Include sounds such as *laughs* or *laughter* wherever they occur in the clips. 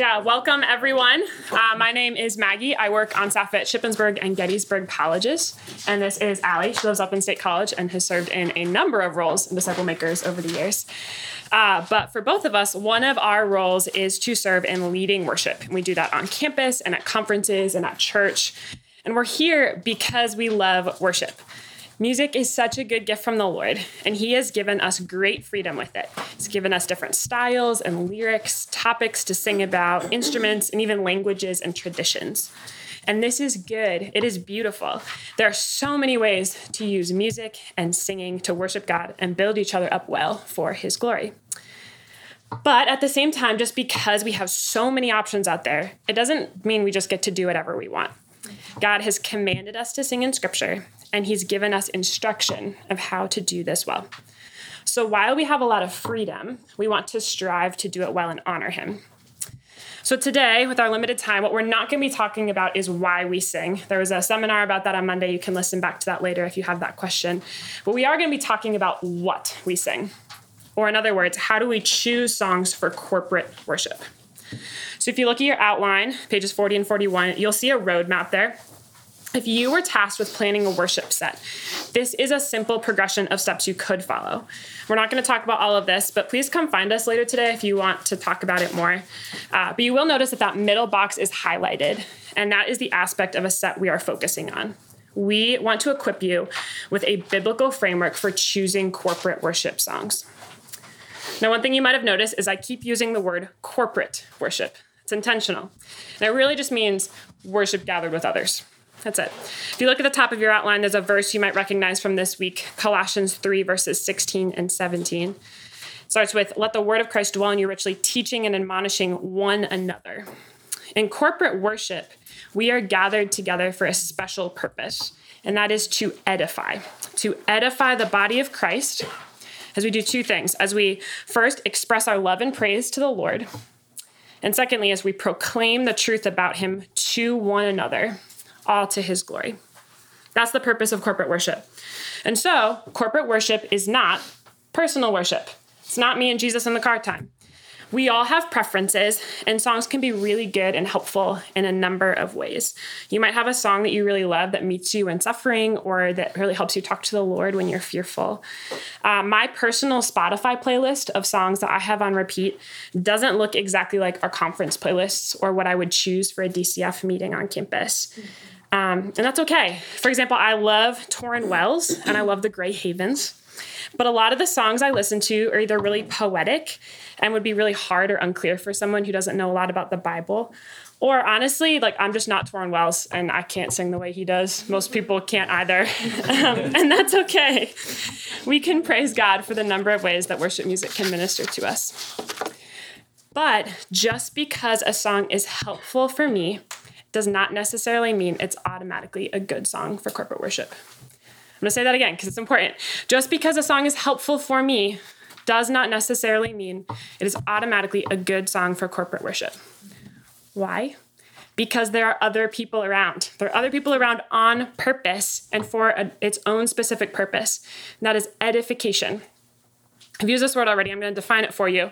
Yeah, welcome everyone. Uh, my name is Maggie. I work on staff at Shippensburg and Gettysburg Colleges. And this is Ali. She lives up in State College and has served in a number of roles in Disciple Makers over the years. Uh, but for both of us, one of our roles is to serve in leading worship. We do that on campus and at conferences and at church. And we're here because we love worship. Music is such a good gift from the Lord, and He has given us great freedom with it. He's given us different styles and lyrics, topics to sing about, instruments, and even languages and traditions. And this is good. It is beautiful. There are so many ways to use music and singing to worship God and build each other up well for His glory. But at the same time, just because we have so many options out there, it doesn't mean we just get to do whatever we want. God has commanded us to sing in scripture, and He's given us instruction of how to do this well. So while we have a lot of freedom, we want to strive to do it well and honor Him. So, today, with our limited time, what we're not going to be talking about is why we sing. There was a seminar about that on Monday. You can listen back to that later if you have that question. But we are going to be talking about what we sing. Or, in other words, how do we choose songs for corporate worship? So, if you look at your outline, pages 40 and 41, you'll see a roadmap there if you were tasked with planning a worship set, this is a simple progression of steps you could follow. We're not going to talk about all of this, but please come find us later today if you want to talk about it more. Uh, but you will notice that that middle box is highlighted, and that is the aspect of a set we are focusing on. We want to equip you with a biblical framework for choosing corporate worship songs. Now, one thing you might have noticed is I keep using the word corporate worship. It's intentional. And it really just means worship gathered with others. That's it. If you look at the top of your outline, there's a verse you might recognize from this week Colossians 3, verses 16 and 17. It starts with, Let the word of Christ dwell in you richly, teaching and admonishing one another. In corporate worship, we are gathered together for a special purpose, and that is to edify, to edify the body of Christ as we do two things. As we first express our love and praise to the Lord, and secondly, as we proclaim the truth about him to one another all to his glory. That's the purpose of corporate worship. And so, corporate worship is not personal worship. It's not me and Jesus in the car time. We all have preferences, and songs can be really good and helpful in a number of ways. You might have a song that you really love that meets you in suffering or that really helps you talk to the Lord when you're fearful. Uh, my personal Spotify playlist of songs that I have on repeat doesn't look exactly like our conference playlists or what I would choose for a DCF meeting on campus. Mm-hmm. Um, and that's okay. For example, I love Tauren Wells and I love the Gray Havens. But a lot of the songs I listen to are either really poetic and would be really hard or unclear for someone who doesn't know a lot about the Bible. Or honestly, like I'm just not Tauren Wells and I can't sing the way he does. Most people can't either. *laughs* um, and that's okay. We can praise God for the number of ways that worship music can minister to us. But just because a song is helpful for me does not necessarily mean it's automatically a good song for corporate worship. I'm gonna say that again because it's important. Just because a song is helpful for me does not necessarily mean it is automatically a good song for corporate worship. Why? Because there are other people around. There are other people around on purpose and for a, its own specific purpose. And that is edification. I've used this word already. I'm going to define it for you.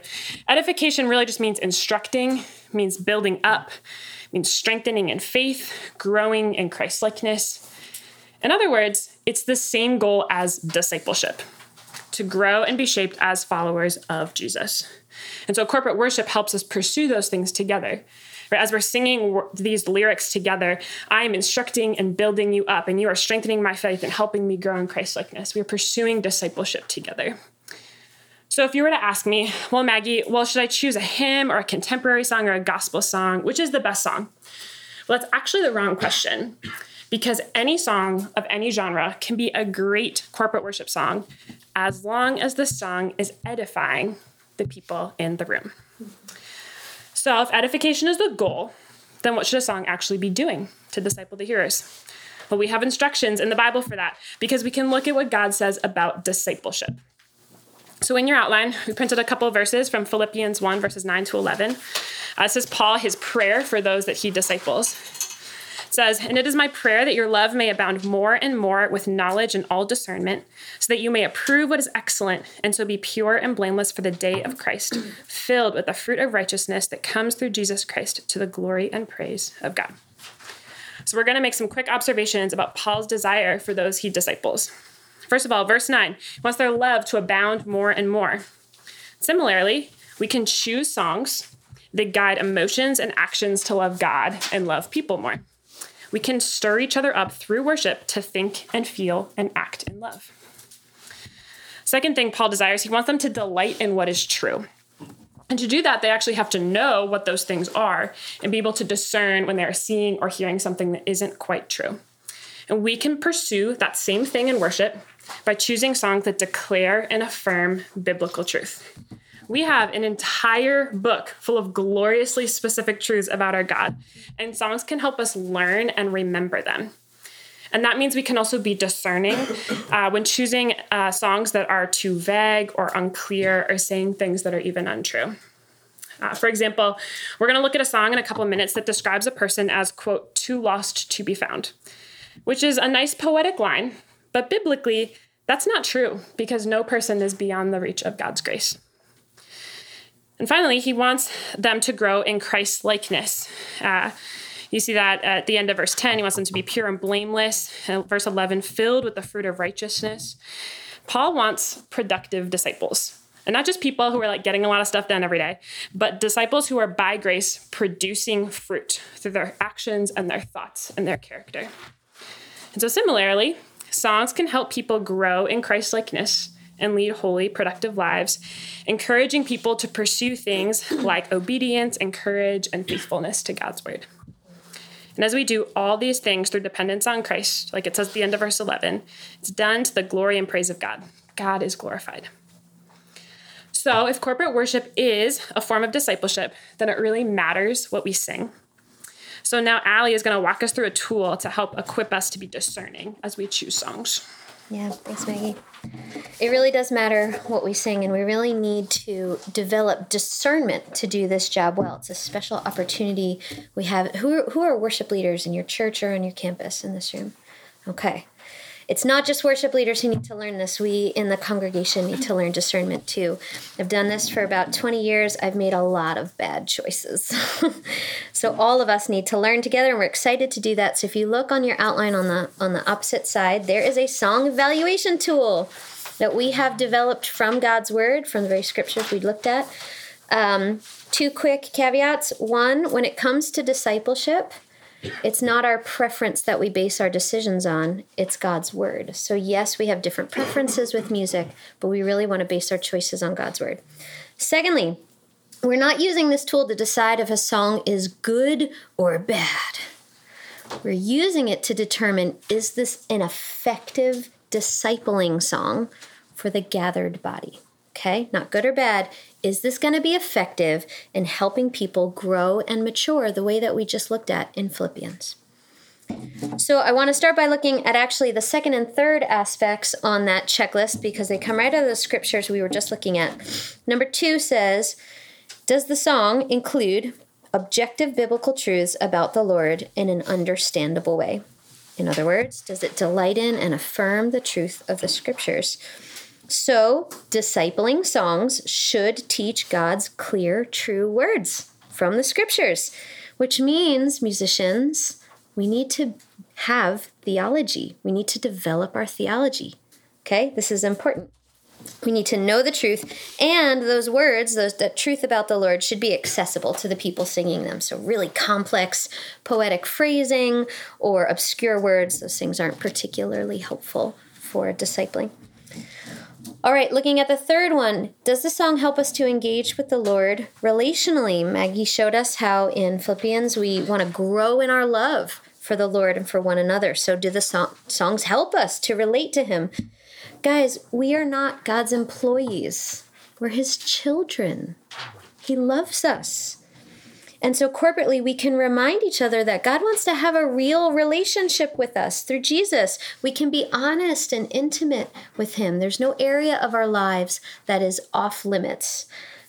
Edification really just means instructing, means building up, means strengthening in faith, growing in Christlikeness. In other words, it's the same goal as discipleship to grow and be shaped as followers of Jesus. And so corporate worship helps us pursue those things together. As we're singing these lyrics together, I am instructing and building you up, and you are strengthening my faith and helping me grow in Christlikeness. We are pursuing discipleship together. So if you were to ask me, well, Maggie, well, should I choose a hymn or a contemporary song or a gospel song? Which is the best song? Well, that's actually the wrong question because any song of any genre can be a great corporate worship song as long as the song is edifying the people in the room. So if edification is the goal, then what should a song actually be doing to disciple the hearers? Well, we have instructions in the Bible for that because we can look at what God says about discipleship. So, in your outline, we printed a couple verses from Philippians 1, verses 9 to 11. Uh, this is Paul, his prayer for those that he disciples. Says, And it is my prayer that your love may abound more and more with knowledge and all discernment, so that you may approve what is excellent, and so be pure and blameless for the day of Christ, filled with the fruit of righteousness that comes through Jesus Christ to the glory and praise of God. So we're going to make some quick observations about Paul's desire for those he disciples. First of all, verse 9 he wants their love to abound more and more. Similarly, we can choose songs that guide emotions and actions to love God and love people more. We can stir each other up through worship to think and feel and act in love. Second thing Paul desires, he wants them to delight in what is true. And to do that, they actually have to know what those things are and be able to discern when they're seeing or hearing something that isn't quite true. And we can pursue that same thing in worship by choosing songs that declare and affirm biblical truth. We have an entire book full of gloriously specific truths about our God, and songs can help us learn and remember them. And that means we can also be discerning *coughs* uh, when choosing uh, songs that are too vague or unclear or saying things that are even untrue. Uh, for example, we're going to look at a song in a couple of minutes that describes a person as, quote, too lost to be found, which is a nice poetic line, but biblically, that's not true because no person is beyond the reach of God's grace. And finally, he wants them to grow in Christ likeness. Uh, you see that at the end of verse 10, he wants them to be pure and blameless. verse 11, filled with the fruit of righteousness. Paul wants productive disciples. And not just people who are like getting a lot of stuff done every day, but disciples who are by grace producing fruit through their actions and their thoughts and their character. And so, similarly, songs can help people grow in Christ likeness and lead holy, productive lives, encouraging people to pursue things like obedience and courage and faithfulness to God's word. And as we do all these things through dependence on Christ, like it says at the end of verse 11, it's done to the glory and praise of God. God is glorified. So, if corporate worship is a form of discipleship, then it really matters what we sing. So, now Ali is going to walk us through a tool to help equip us to be discerning as we choose songs. Yeah, thanks, Maggie. It really does matter what we sing, and we really need to develop discernment to do this job well. It's a special opportunity we have. Who are, who are worship leaders in your church or on your campus in this room? Okay. It's not just worship leaders who need to learn this. We in the congregation need to learn discernment too. I've done this for about 20 years. I've made a lot of bad choices. *laughs* so all of us need to learn together and we're excited to do that. So if you look on your outline on the on the opposite side, there is a song evaluation tool that we have developed from God's word, from the very scriptures we looked at. Um, two quick caveats. One, when it comes to discipleship, it's not our preference that we base our decisions on, it's God's word. So, yes, we have different preferences with music, but we really want to base our choices on God's word. Secondly, we're not using this tool to decide if a song is good or bad. We're using it to determine is this an effective discipling song for the gathered body? Okay, not good or bad. Is this going to be effective in helping people grow and mature the way that we just looked at in Philippians? So, I want to start by looking at actually the second and third aspects on that checklist because they come right out of the scriptures we were just looking at. Number two says, Does the song include objective biblical truths about the Lord in an understandable way? In other words, does it delight in and affirm the truth of the scriptures? So, discipling songs should teach God's clear, true words from the scriptures, which means, musicians, we need to have theology. We need to develop our theology. Okay, this is important. We need to know the truth, and those words, those the truth about the Lord, should be accessible to the people singing them. So, really complex poetic phrasing or obscure words, those things aren't particularly helpful for discipling. All right, looking at the third one, does the song help us to engage with the Lord relationally? Maggie showed us how in Philippians we want to grow in our love for the Lord and for one another. So, do the song- songs help us to relate to Him? Guys, we are not God's employees, we're His children. He loves us. And so, corporately, we can remind each other that God wants to have a real relationship with us through Jesus. We can be honest and intimate with Him. There's no area of our lives that is off limits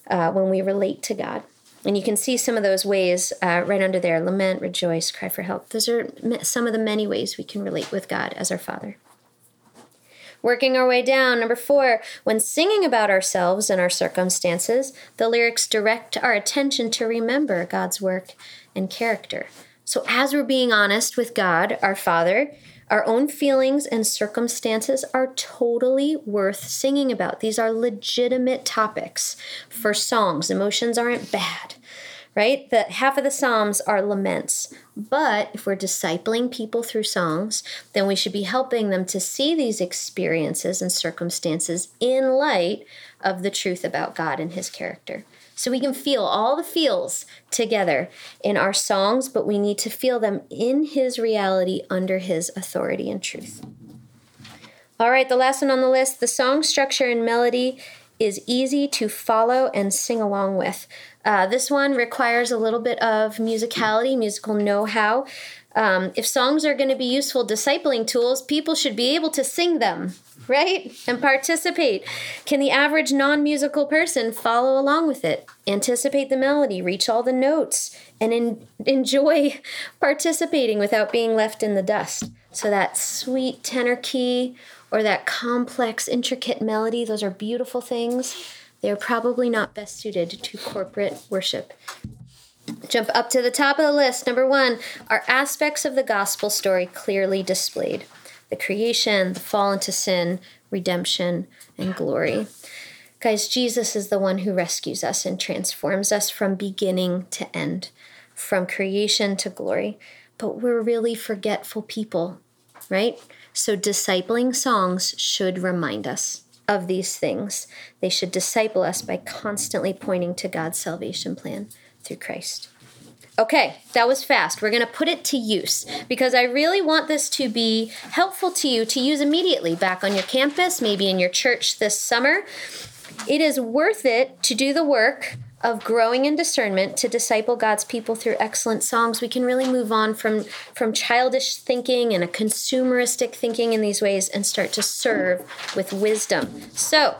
uh, when we relate to God. And you can see some of those ways uh, right under there lament, rejoice, cry for help. Those are some of the many ways we can relate with God as our Father. Working our way down, number four, when singing about ourselves and our circumstances, the lyrics direct our attention to remember God's work and character. So, as we're being honest with God, our Father, our own feelings and circumstances are totally worth singing about. These are legitimate topics for songs. Emotions aren't bad right? That half of the Psalms are laments. But if we're discipling people through songs, then we should be helping them to see these experiences and circumstances in light of the truth about God and His character. So we can feel all the feels together in our songs, but we need to feel them in His reality under His authority and truth. All right, the last one on the list the song structure and melody is easy to follow and sing along with. Uh, this one requires a little bit of musicality, musical know how. Um, if songs are going to be useful discipling tools, people should be able to sing them, right? And participate. Can the average non musical person follow along with it, anticipate the melody, reach all the notes, and enjoy *laughs* participating without being left in the dust? So, that sweet tenor key or that complex, intricate melody, those are beautiful things. They're probably not best suited to corporate worship. Jump up to the top of the list. Number one are aspects of the gospel story clearly displayed the creation, the fall into sin, redemption, and glory. Guys, Jesus is the one who rescues us and transforms us from beginning to end, from creation to glory. But we're really forgetful people, right? So, discipling songs should remind us of these things. They should disciple us by constantly pointing to God's salvation plan through Christ. Okay, that was fast. We're going to put it to use because I really want this to be helpful to you to use immediately back on your campus, maybe in your church this summer. It is worth it to do the work of growing in discernment to disciple God's people through excellent songs, we can really move on from, from childish thinking and a consumeristic thinking in these ways and start to serve with wisdom. So,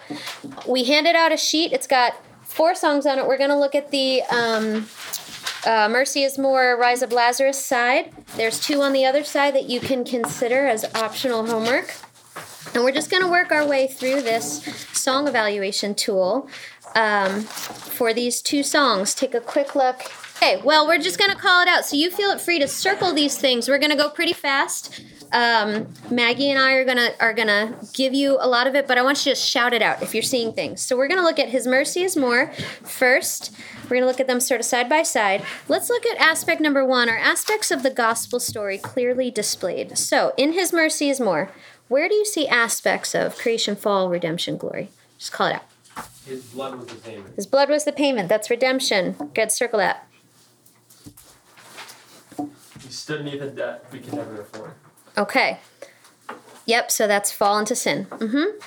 we handed out a sheet. It's got four songs on it. We're going to look at the um, uh, Mercy is More, Rise Up Lazarus side. There's two on the other side that you can consider as optional homework. And we're just going to work our way through this song evaluation tool um, for these two songs. Take a quick look. Okay, well, we're just going to call it out. So you feel it free to circle these things. We're going to go pretty fast. Um, Maggie and I are gonna are gonna give you a lot of it, but I want you to shout it out if you're seeing things. So we're gonna look at His mercy is more first. We're gonna look at them sort of side by side. Let's look at aspect number one, or aspects of the gospel story clearly displayed. So in His mercy is more. Where do you see aspects of creation, fall, redemption, glory? Just call it out. His blood was the payment. His blood was the payment. That's redemption. Good, circle that. He stood beneath a debt we could never afford. Okay. Yep, so that's fall into sin. Mm-hmm.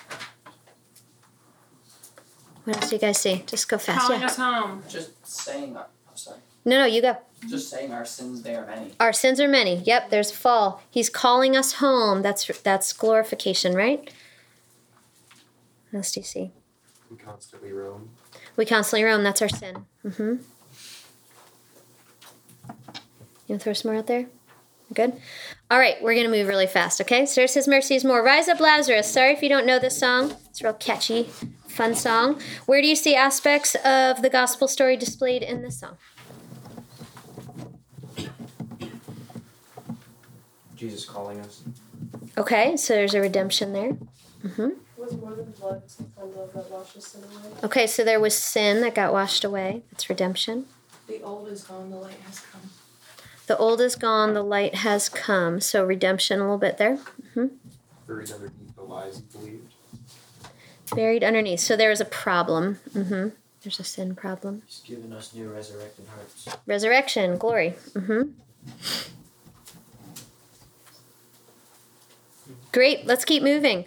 What else do you guys see? Just go fast. Calling yeah. us home. Just saying, our, I'm sorry. No, no, you go. Just saying our sins, they are many. Our sins are many. Yep, there's fall. He's calling us home. That's that's glorification, right? What else do you see? We constantly roam. We constantly roam. That's our sin. Mm-hmm. You want to throw some more out there? Good. All right, we're gonna move really fast. Okay. So there's His mercy is more. Rise up, Lazarus. Sorry if you don't know this song. It's real catchy, fun song. Where do you see aspects of the gospel story displayed in this song? Jesus calling us. Okay, so there's a redemption there. Mm-hmm. Was more than blood, some kind that washes sin away. Okay, so there was sin that got washed away. That's redemption. The old is gone, the light has come. The old is gone, the light has come. So redemption a little bit there. hmm Buried underneath the lies he believed. Buried underneath. So there is a problem. Mm-hmm. There's a sin problem. He's given us new resurrected hearts. Resurrection, glory. Mm-hmm. Great, let's keep moving.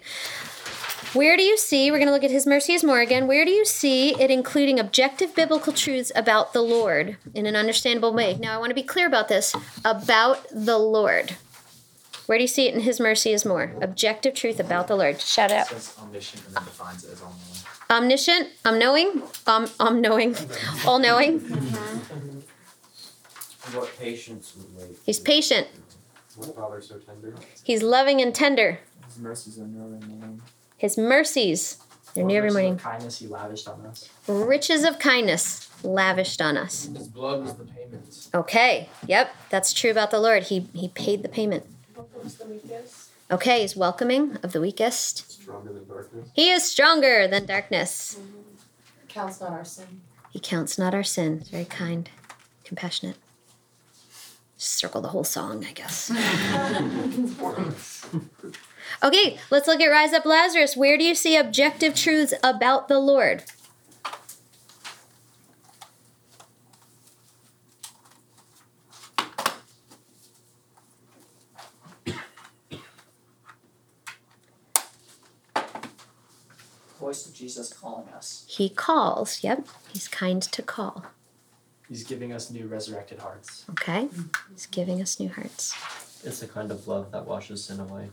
Where do you see, we're going to look at His mercy is more again, where do you see it including objective biblical truths about the Lord in an understandable way? Now, I want to be clear about this about the Lord. Where do you see it in His mercy is more? Objective truth about the Lord. Shout it It out. says omniscient and then defines it as all knowing. omniscient, unknowing, um, unknowing, all knowing. What patience would wait. He's patient. What father so tender? He's loving and tender. His mercies are new every morning. His mercies they're new every morning. kindness he lavished on us. Riches of kindness lavished on us. His blood was the payment. Okay. Yep, that's true about the Lord. He he paid the payment. What was the weakest? Okay, he's welcoming of the weakest. Stronger than darkness? He is stronger than darkness. Counts not our sin. He counts not our sin. Very kind, compassionate. Circle the whole song, I guess. *laughs* *laughs* okay, let's look at Rise Up Lazarus. Where do you see objective truths about the Lord? Voice of Jesus calling us. He calls. Yep, he's kind to call. He's giving us new resurrected hearts. Okay, he's giving us new hearts. It's the kind of love that washes sin away.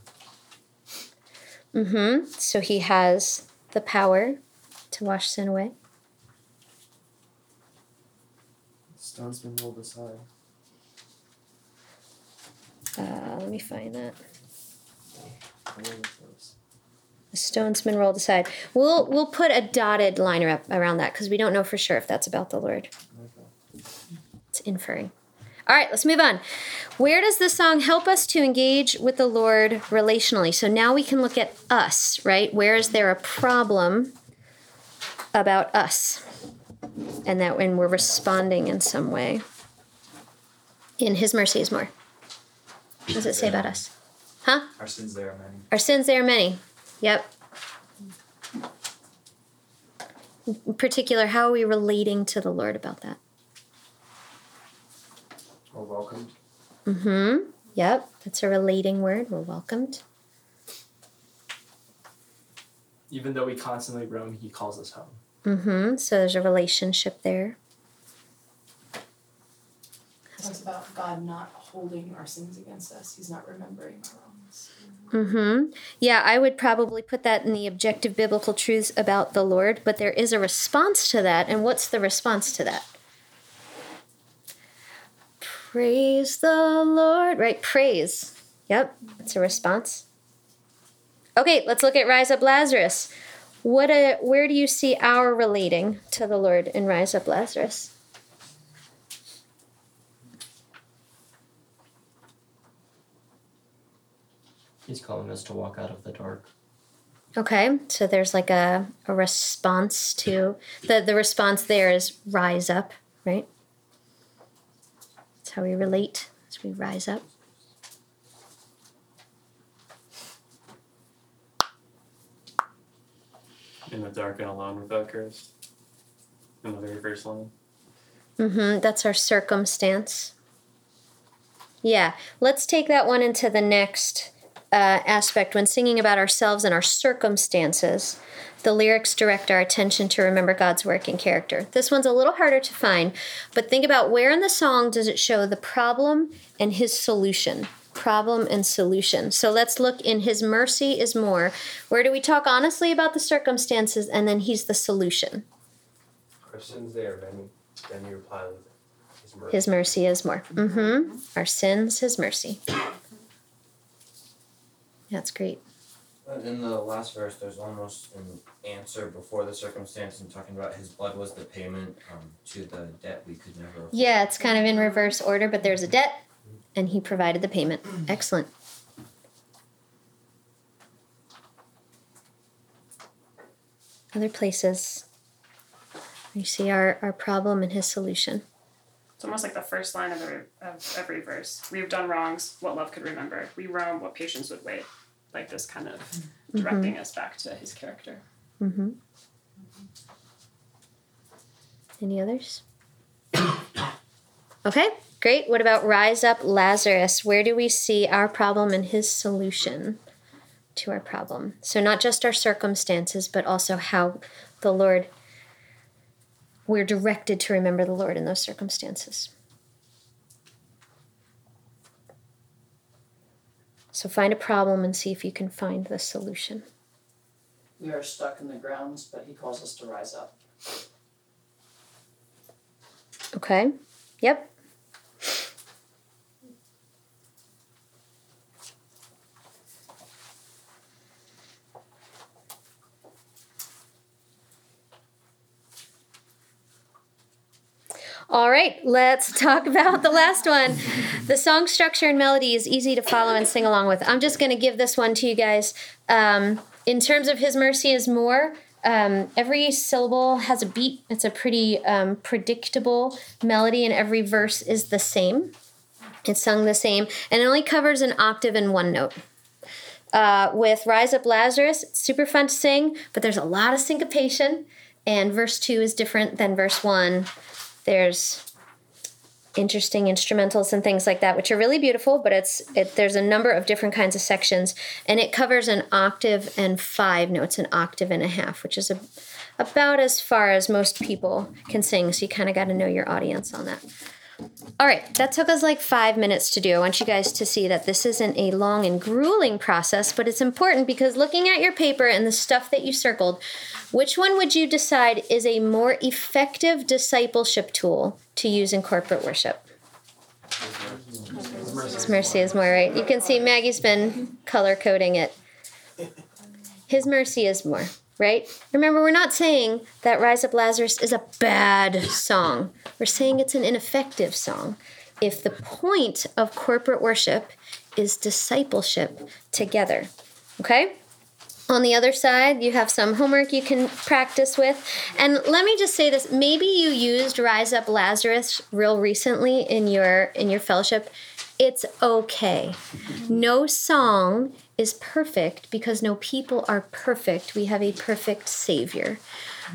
Mm-hmm. So he has the power to wash sin away. Stone's been rolled aside. Uh, let me find that. The stone's been rolled aside. We'll we'll put a dotted line ar- around that because we don't know for sure if that's about the Lord. Okay. It's inferring. All right, let's move on. Where does this song help us to engage with the Lord relationally? So now we can look at us, right? Where is there a problem about us? And that when we're responding in some way. In His mercy is more. What does it say about us? Huh? Our sins there are many. Our sins, there are many. Yep. In particular, how are we relating to the Lord about that? Or welcomed? Mm-hmm. Yep. That's a relating word. We're welcomed. Even though we constantly roam, he calls us home. Mm-hmm. So there's a relationship there. Talks about God not holding our sins against us. He's not remembering our wrongs. Mm-hmm. Yeah, I would probably put that in the objective biblical truths about the Lord, but there is a response to that. And what's the response to that? Praise the Lord. Right, praise. Yep, that's a response. Okay, let's look at Rise Up Lazarus. What a where do you see our relating to the Lord in Rise Up Lazarus? He's calling us to walk out of the dark. Okay, so there's like a, a response to the the response there is rise up, right? How we relate as we rise up. In the dark and alone without Christ. In the very first line. Mm-hmm. That's our circumstance. Yeah, let's take that one into the next uh, aspect. When singing about ourselves and our circumstances, the lyrics direct our attention to remember God's work and character. This one's a little harder to find, but think about where in the song does it show the problem and his solution? Problem and solution. So let's look in His mercy is more. Where do we talk honestly about the circumstances and then He's the solution? Our sins there, then, then you reply with his mercy. His mercy is more. Mm-hmm. Our sins, His mercy. That's great. In the last verse, there's almost an answer before the circumstance and talking about his blood was the payment um, to the debt we could never afford. Yeah, it's kind of in reverse order, but there's a debt, and He provided the payment. *clears throat* Excellent. Other places. You see our, our problem and His solution. It's almost like the first line of every, of every verse. We have done wrongs, what love could remember. We roam, what patience would wait. Like this kind of directing us back to his character. Mm-hmm. Any others? *coughs* okay, great. What about Rise Up Lazarus? Where do we see our problem and his solution to our problem? So, not just our circumstances, but also how the Lord, we're directed to remember the Lord in those circumstances. So, find a problem and see if you can find the solution. We are stuck in the grounds, but he calls us to rise up. Okay. Yep. All right, let's talk about the last one. The song structure and melody is easy to follow and sing along with. I'm just going to give this one to you guys. Um, in terms of His mercy is more, um, every syllable has a beat. It's a pretty um, predictable melody, and every verse is the same. It's sung the same, and it only covers an octave and one note. Uh, with Rise Up Lazarus, it's super fun to sing, but there's a lot of syncopation, and verse two is different than verse one. There's interesting instrumentals and things like that, which are really beautiful. But it's it, there's a number of different kinds of sections, and it covers an octave and five notes, an octave and a half, which is a, about as far as most people can sing. So you kind of got to know your audience on that. All right, that took us like five minutes to do. I want you guys to see that this isn't a long and grueling process, but it's important because looking at your paper and the stuff that you circled, which one would you decide is a more effective discipleship tool to use in corporate worship? His mercy is more, right? You can see Maggie's been color coding it. His mercy is more, right? Remember, we're not saying that Rise Up Lazarus is a bad song. We're saying it's an ineffective song. If the point of corporate worship is discipleship together, okay? On the other side, you have some homework you can practice with. And let me just say this, maybe you used Rise Up Lazarus real recently in your in your fellowship. It's okay. No song is perfect because no people are perfect. We have a perfect savior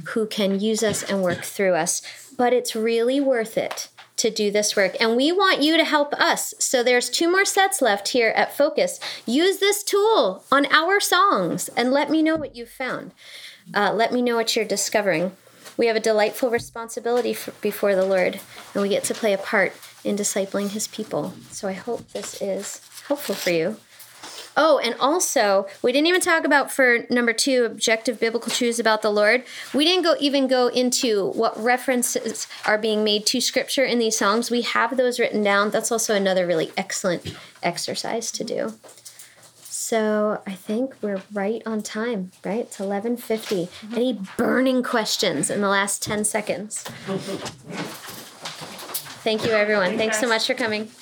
who can use us and work through us. But it's really worth it to do this work. And we want you to help us. So there's two more sets left here at Focus. Use this tool on our songs and let me know what you've found. Uh, let me know what you're discovering. We have a delightful responsibility for, before the Lord, and we get to play a part in discipling His people. So I hope this is helpful for you. Oh, and also, we didn't even talk about for number two, objective biblical truths about the Lord. We didn't go even go into what references are being made to Scripture in these songs. We have those written down. That's also another really excellent exercise to do. So I think we're right on time, right? It's eleven fifty. Any burning questions in the last ten seconds? *laughs* Thank you, everyone. Thanks so much for coming.